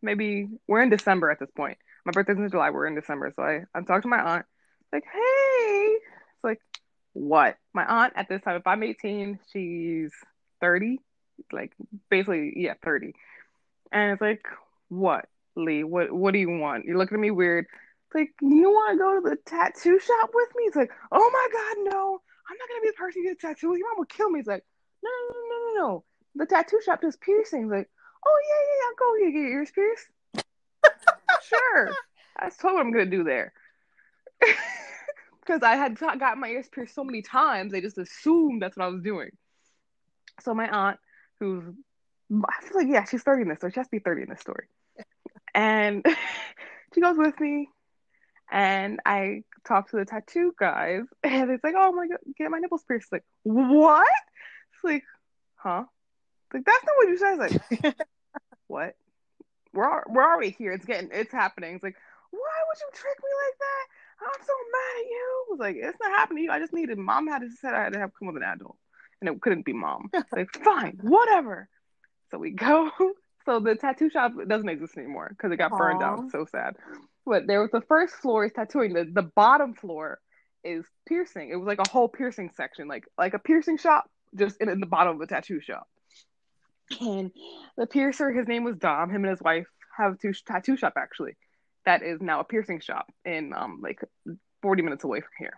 maybe we're in December at this point. My birthday's in July. We're in December, so I I'm talking to my aunt. Like, hey, it's like, what? My aunt at this time, if I'm 18, she's 30, like basically, yeah, 30. And it's like, what, Lee? What what do you want? You're looking at me weird. Like, you want to go to the tattoo shop with me? It's like, oh my god, no! I'm not gonna be the person to get a tattoo. Your mom will kill me. It's like, no, no, no, no, no, no the tattoo shop does piercings. Like, oh yeah, yeah, I'll go here get your ears pierced. sure, that's totally what I'm gonna do there. Because I had got my ears pierced so many times, they just assumed that's what I was doing. So my aunt, who's I feel like yeah, she's 30 in this, story. she has to be 30 in this story. And she goes with me, and I talk to the tattoo guys, and it's like, oh my god, get my nipples pierced. Like, what? It's like, huh? Like that's not what you said. It's like, what? We're we're already here. It's getting it's happening. It's like, why would you trick me like that? I'm so mad at you. It was like, it's not happening to you. I just needed mom had to said I had to have come with an adult. And it couldn't be mom. like, fine, whatever. So we go. So the tattoo shop doesn't exist anymore because it got Aww. burned down. So sad. But there was the first floor is tattooing. The the bottom floor is piercing. It was like a whole piercing section, like like a piercing shop, just in, in the bottom of the tattoo shop. And the piercer, his name was Dom. Him and his wife have a tattoo shop actually. That is now a piercing shop in um like 40 minutes away from here,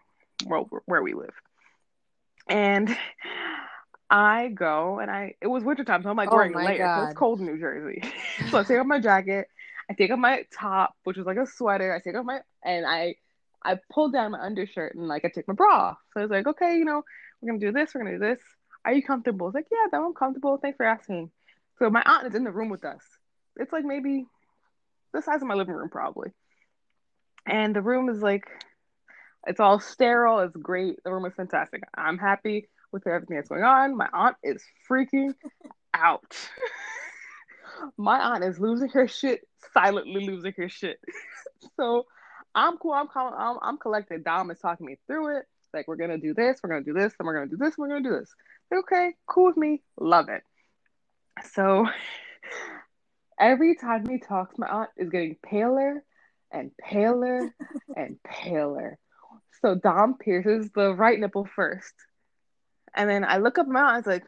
where where we live. And I go and I it was wintertime, so I'm like oh wearing layers. So it's cold in New Jersey. so I take off my jacket, I take off my top, which was like a sweater, I take off my and I I pull down my undershirt and like I take my bra. So I was like, okay, you know, we're gonna do this, we're gonna do this. Are you comfortable? It's like, yeah, I'm comfortable. Thanks for asking. So my aunt is in the room with us. It's like maybe the size of my living room, probably. And the room is like, it's all sterile. It's great. The room is fantastic. I'm happy with everything that's going on. My aunt is freaking out. my aunt is losing her shit, silently losing her shit. so I'm cool. I'm calling. I'm, I'm collected. Dom is talking me through it. Like we're gonna do this, we're gonna do this, and we're gonna do this, we're gonna do this. Okay, cool with me, love it. So every time he talks, my aunt is getting paler and paler and paler. So Dom pierces the right nipple first. And then I look up my aunt, I was like,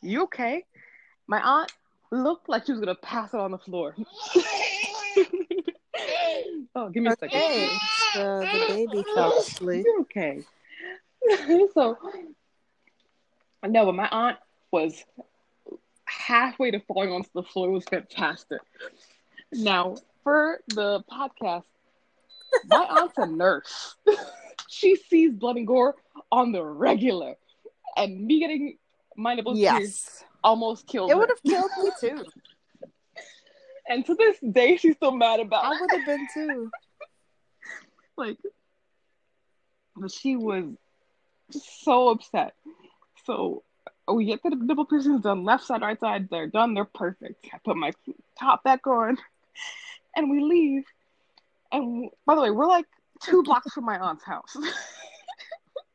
You okay? My aunt looked like she was gonna pass out on the floor. oh, give me a second. Okay, so the baby fell asleep. You're okay. so no, but my aunt was halfway to falling onto the floor. It was fantastic. Now, for the podcast, my aunt's a nurse. she sees blood and gore on the regular. And me getting my nipples pierced Yes, almost killed it would have killed me too. And to this day, she's still mad about I would have been too. like but she was just so upset. So we get the nipple piercings done left side right side they're done they're perfect. I put my top back on and we leave. And by the way we're like two blocks from my aunt's house.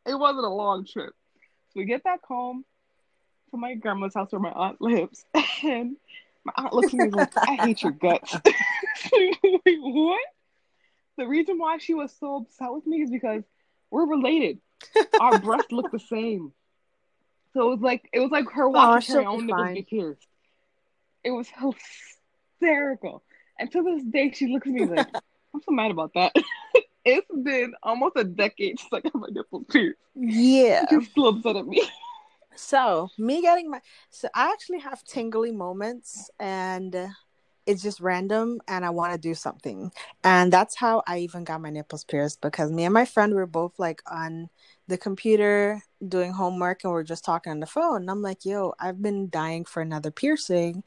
It wasn't a long trip. So we get back home to my grandma's house where my aunt lives and my aunt looks at me like i hate your guts Wait, what the reason why she was so upset with me is because we're related. Our breasts look the same. So it was like it was like her oh, watching her she'll be own nipples get pierced. It was hysterical. And to this day she looks at me like, I'm so mad about that. it's been almost a decade since I got my nipples pierced. Yeah. She's still upset at me. So me getting my so I actually have tingly moments and it's just random and I want to do something. And that's how I even got my nipples pierced because me and my friend were both like on the computer doing homework and we're just talking on the phone. And I'm like, yo, I've been dying for another piercing.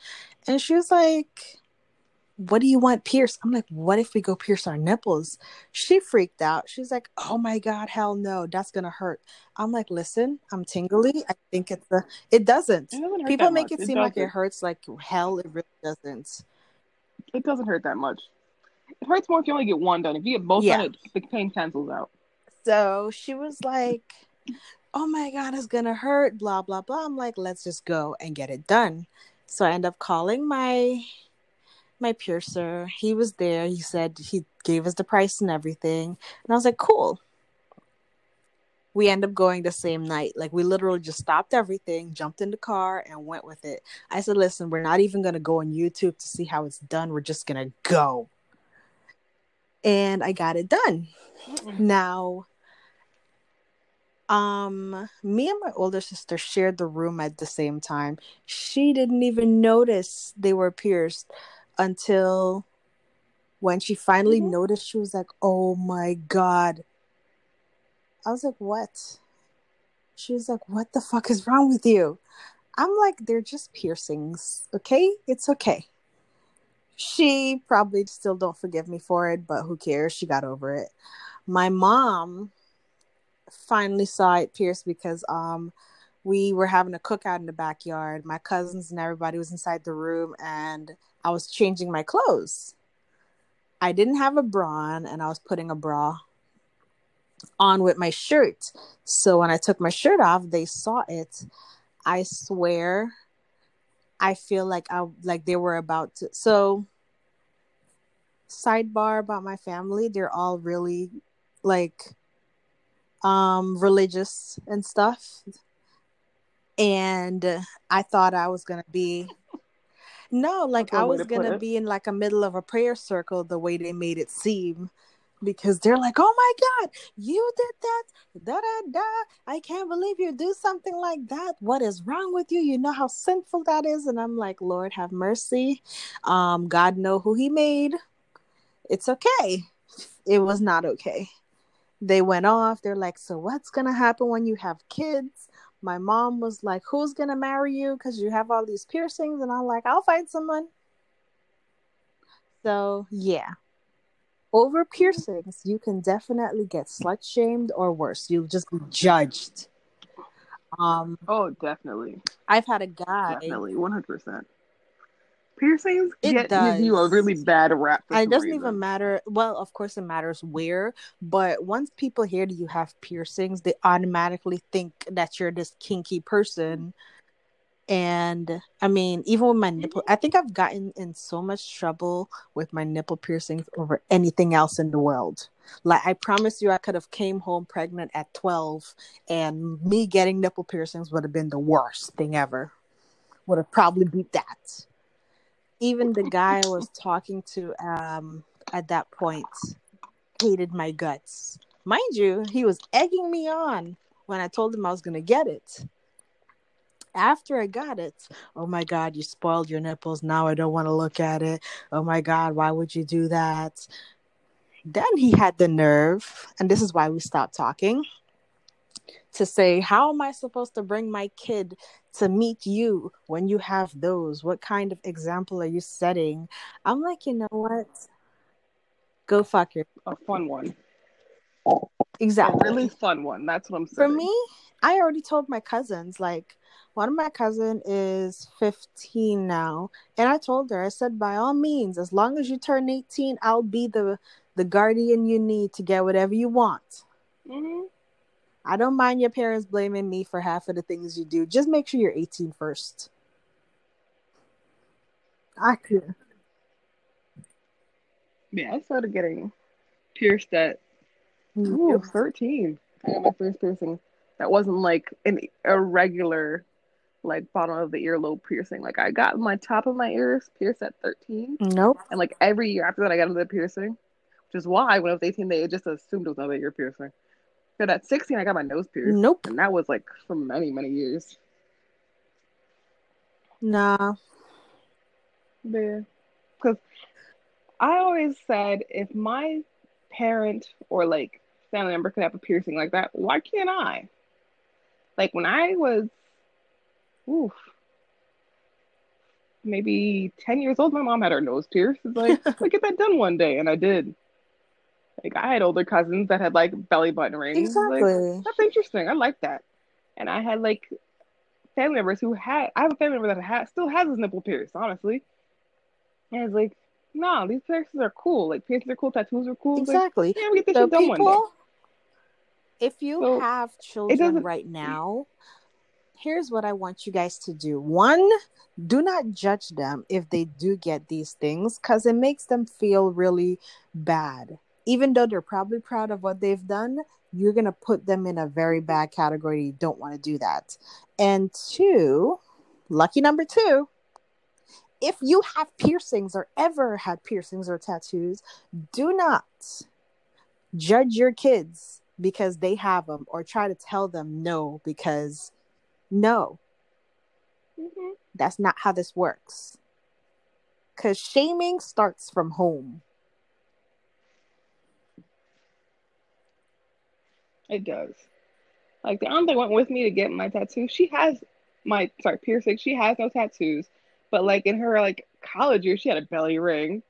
And she was like, What do you want pierced? I'm like, What if we go pierce our nipples? She freaked out. She's like, Oh my God, hell no, that's gonna hurt. I'm like, Listen, I'm tingly. I think it's a, it doesn't. It People make much. it seem like it hurts like hell. It really doesn't. It doesn't hurt that much. It hurts more if you only get one done. If you get both Yeah. done, it, the pain cancels out. So she was like, Oh my God, it's gonna hurt, blah, blah, blah. I'm like, Let's just go and get it done. So I end up calling my my piercer. He was there. He said he gave us the price and everything. And I was like, Cool. We end up going the same night. Like we literally just stopped everything, jumped in the car, and went with it. I said, Listen, we're not even gonna go on YouTube to see how it's done. We're just gonna go. And I got it done. Now, um, me and my older sister shared the room at the same time. She didn't even notice they were pierced until when she finally Mhm. noticed, she was like, Oh my God. I was like, What? She was like, What the fuck is wrong with you? I'm like, They're just piercings. Okay? It's okay. She probably still don't forgive me for it, but who cares? She got over it. My mom finally saw it pierced because um we were having a cookout in the backyard. My cousins and everybody was inside the room and I was changing my clothes. I didn't have a bra on and I was putting a bra on with my shirt. So when I took my shirt off, they saw it. I swear I feel like I like they were about to so sidebar about my family, they're all really like um religious and stuff and i thought i was gonna be no like i was to gonna it. be in like a middle of a prayer circle the way they made it seem because they're like oh my god you did that da da da i can't believe you do something like that. What is wrong with you? You know how sinful that is. And i'm like lord have mercy. Um god know who he made. It's okay. It was not okay. They went off. They're like, So what's to happen when you have kids? My mom was like, Who's going to marry you? Because you have all these piercings. And I'm like, I'll find someone. So, yeah. Over piercings, you can definitely get slut shamed or worse. You'll just be judged. Um, Oh, definitely. I've had a guy Definitely. 100%. Piercings It get does. you a really bad rap. It doesn't reason. even matter. Well, of course, it matters where, but once people hear that you have piercings, they automatically think that you're this kinky person. And I mean, even with my nipple, I think I've gotten in so much trouble with my nipple piercings over anything else in the world. Like I promise you, I could have came home pregnant at twelve, and me getting nipple piercings would have been the worst thing ever. Would have probably beat that. Even the guy I was talking to um, at that point hated my guts. Mind you, he was egging me on when I told him I was going to get it. After I got it, oh my God, you spoiled your nipples. Now I don't want to look at it. Oh my God, why would you do that? Then he had the nerve, and this is why we stopped talking, to say, How am I supposed to bring my kid to meet you when you have those? What kind of example are you setting? I'm like, you know what? Go fuck your a fun one. exactly. A really fun one. That's what I'm saying. For me, I already told my cousins, like, one of my cousin is 15 now, and I told her, I said, by all means, as long as you turn 18, I'll be the the guardian you need to get whatever you want. hmm I don't mind your parents blaming me for half of the things you do. Just make sure you're 18 first. I could. Yeah, I started getting pierced at mm, ooh, 13. I got my first piercing. That wasn't like an irregular, like bottom of the earlobe piercing. Like I got my top of my ears pierced at 13, Nope. and like every year after that, I got another piercing, which is why when I was 18, they just assumed it was another ear piercing. But at 16, I got my nose pierced, Nope. and that was like for many, many years. Nah. Yeah, because I always said if my parent or like family member could have a piercing like that, why can't I? Like when I was, oof, maybe 10 years old, my mom had her nose pierced. It's like, let's get that done one day. And I did. Like I had older cousins that had like belly button rings. Like, Exactly. that's interesting. I like that. And I had like family members who had, I have a family member that had, still has his nipple pierced, honestly. And it's like, no, these piercings are cool. Like piercings are cool, tattoos are cool. It's like, Exactly. yeah, we get this So shit done one day. if you So, have children right now, here's what I want you guys to do. One, do not judge them if they do get these things because it makes them feel really bad. Even though they're probably proud of what they've done, you're going to put them in a very bad category. You don't want to do that. And two, lucky number two, if you have piercings or ever had piercings or tattoos, do not judge your kids because they have them or try to tell them no because no, Mhm. that's not how this works. Because shaming starts from home. It does. Like the aunt that went with me to get my tattoo, she has my sorry piercing. She has no tattoos, but like in her like college years, she had a belly ring,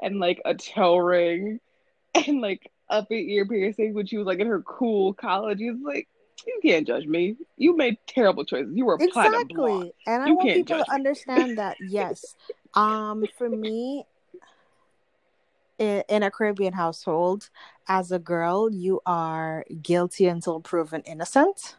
and like a toe ring, and like up ear piercing when she was like in her cool college. She's like, you can't judge me. You made terrible choices. You were platinum blonde. Exactly. And I You want people to me. understand that, yes. Um, for me, in a Caribbean household, as a girl, you are guilty until proven innocent.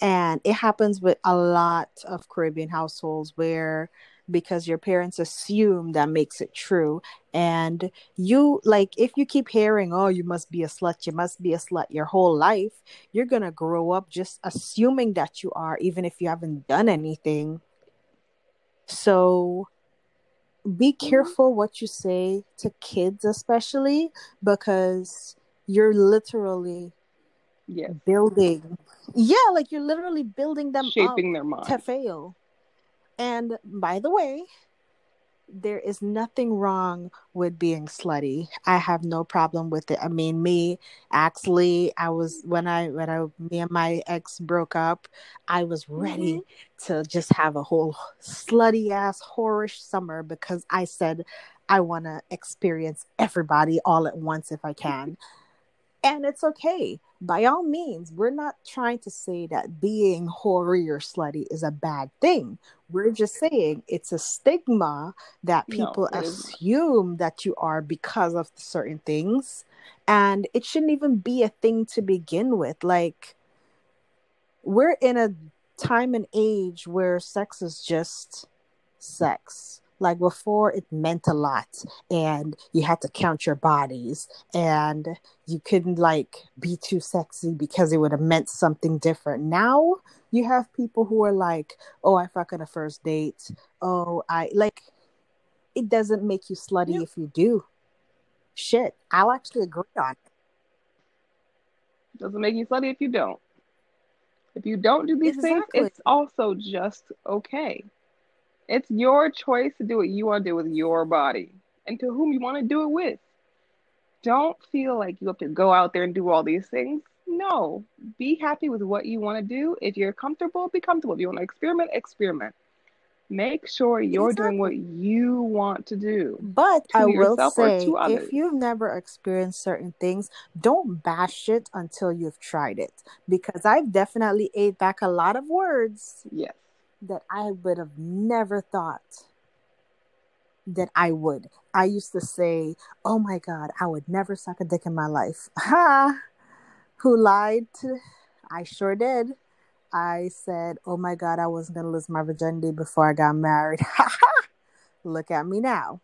And it happens with a lot of Caribbean households where because your parents assume that makes it true. And you, like, if you keep hearing, oh, you must be a slut, you must be a slut your whole life, you're going to grow up just assuming that you are, even if you haven't done anything. So be mm-hmm. careful what you say to kids, especially because you're literally Yes, building, yeah, like you're literally building them shaping their mind. to fail. And by the way, there is nothing wrong with being slutty. I have no problem with it. I mean, me, actually, I was when I when I me and my ex broke up, I was ready mm-hmm. to just have a whole slutty ass whorish summer because I said I want to experience everybody all at once if I can. And it's okay. By all means, we're not trying to say that being hoary or slutty is a bad thing. We're just saying it's a stigma that people No, it is not. assume that you are because of certain things. And it shouldn't even be a thing to begin with. Like, we're in a time and age where sex is just sex. Like before, it meant a lot, and you had to count your bodies, and you couldn't like be too sexy because it would have meant something different. Now you have people who are like, "Oh, I fuck on a first date." Oh, I like. It doesn't make you slutty if you do. Shit, I'll actually agree on it. Doesn't make you slutty if you don't. If you don't do these things, it's also just okay. It's your choice to do what you want to do with your body and to whom you want to do it with. Don't feel like you have to go out there and do all these things. No, be happy with what you want to do. If you're comfortable, be comfortable. If you want to experiment, experiment. Make sure you're doing what you want to do. But to I will say, if you've never experienced certain things, don't bash it until you've tried it. Because I've definitely ate back a lot of words Yes. That I would have never thought that I would. I used to say, "Oh my God, I would never suck a dick in my life." Ha! Who lied? To... I sure did. I said, "Oh my God, I wasn't gonna lose my virginity before I got married." Ha ha! Look at me now.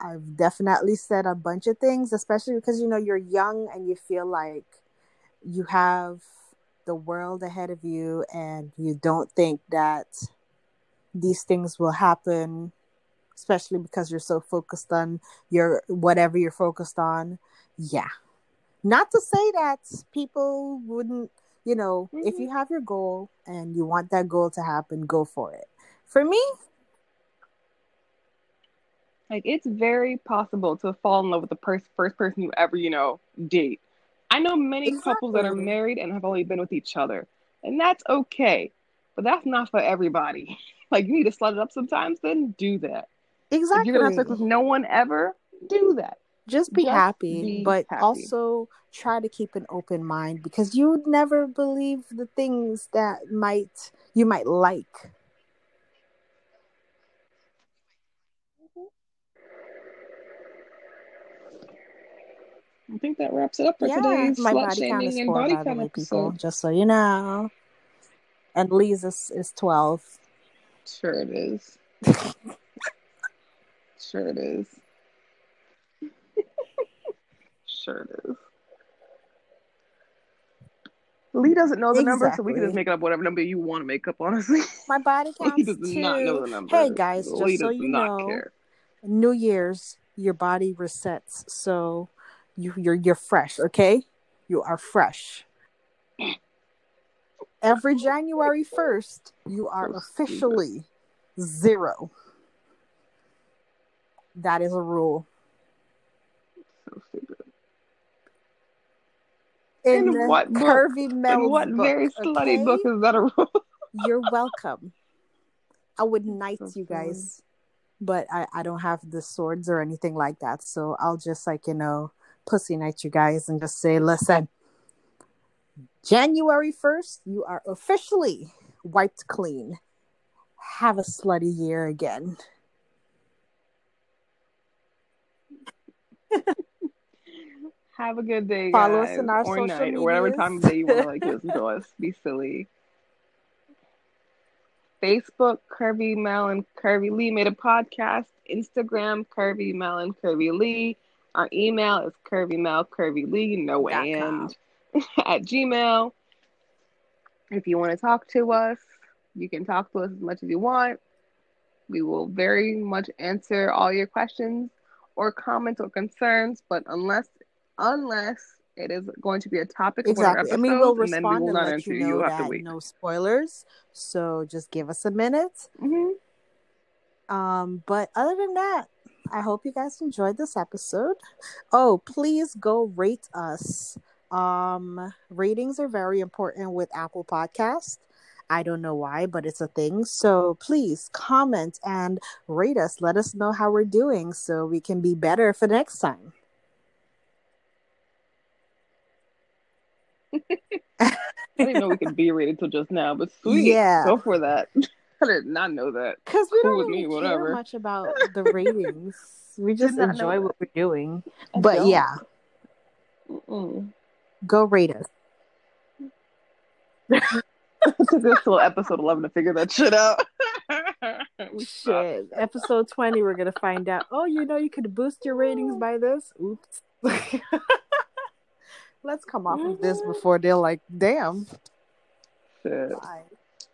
I've definitely said a bunch of things, especially because you know you're young and you feel like you have the world ahead of you and you don't think that these things will happen especially because you're so focused on your whatever you're focused on yeah not to say that people wouldn't you know if Mhm. you have your goal and you want that goal to happen go for it for me Like it's very possible to fall in love with the pers- first person you ever, you know, date. I know many couples that are married and have only been with each other, and that's okay. But that's not for everybody. Like you need to slut it up sometimes, then do that. If exactly you're gonna have sex with no one ever, do that. just be Just happy be but happy. also try to keep an open mind because you would never believe the things that might you might like I think that wraps it up for yeah today's my slut body count shaming is and four body count way people just so you know and Lee's is, is 12 Sure it is. sure it is. sure it is. Lee doesn't know the number, so we can just Exactly. make up whatever number you want to make up, honestly. my body Lee counts does not know the number. hey guys Lee just so you not know care. new year's your body resets so you you're you're fresh okay you are fresh every january 1st you are officially zero that is a rule in, In what book? curvy In what book very slutty okay book is that a rule? you're welcome i would knight So you guys but I, I don't have the swords or anything like that. So I'll just like, you know, pussy Night, you guys and just say, listen, January 1st, you are officially wiped clean. Have a slutty year again. Have a good day, Follow us guys, on our or social night, or whatever time of day you want to like listen to us. Be silly. Facebook, Curvy Mel and Curvy Lee made a podcast. Instagram, Curvy Mel and Curvy Lee. Our email is Curvy Mel, Curvy Lee, no and at Gmail. If you want to talk to us, you can talk to us as much as you want. We will very much answer all your questions or comments or concerns, but unless unless it is going to be a topic of one our Exactly. episodes, And we will and we respond will and let answer you you. know have that no spoilers. So just give us a minute. hmm Um, but other than that, I hope you guys enjoyed this episode. Oh, please go rate us. Um, ratings are very important with Apple Podcast. I don't know why, but it's a thing. So please comment and rate us. Let us know how we're doing so we can be better for next time. I didn't know we could be rated till just now, but sweet. Yeah. Go for that. I did not know that. Because we Cool don't with really me, care whatever. much about the ratings. we just enjoy what we're doing. I but don't. yeah, Mm-mm. go rate us. it took us till episode 11 to figure that shit out. Shit. Episode 20, we're going to find out. Oh, you know, you could boost your ratings by this. Oops. Let's come off of this mm-hmm. before they're like, damn. Shit. Bye.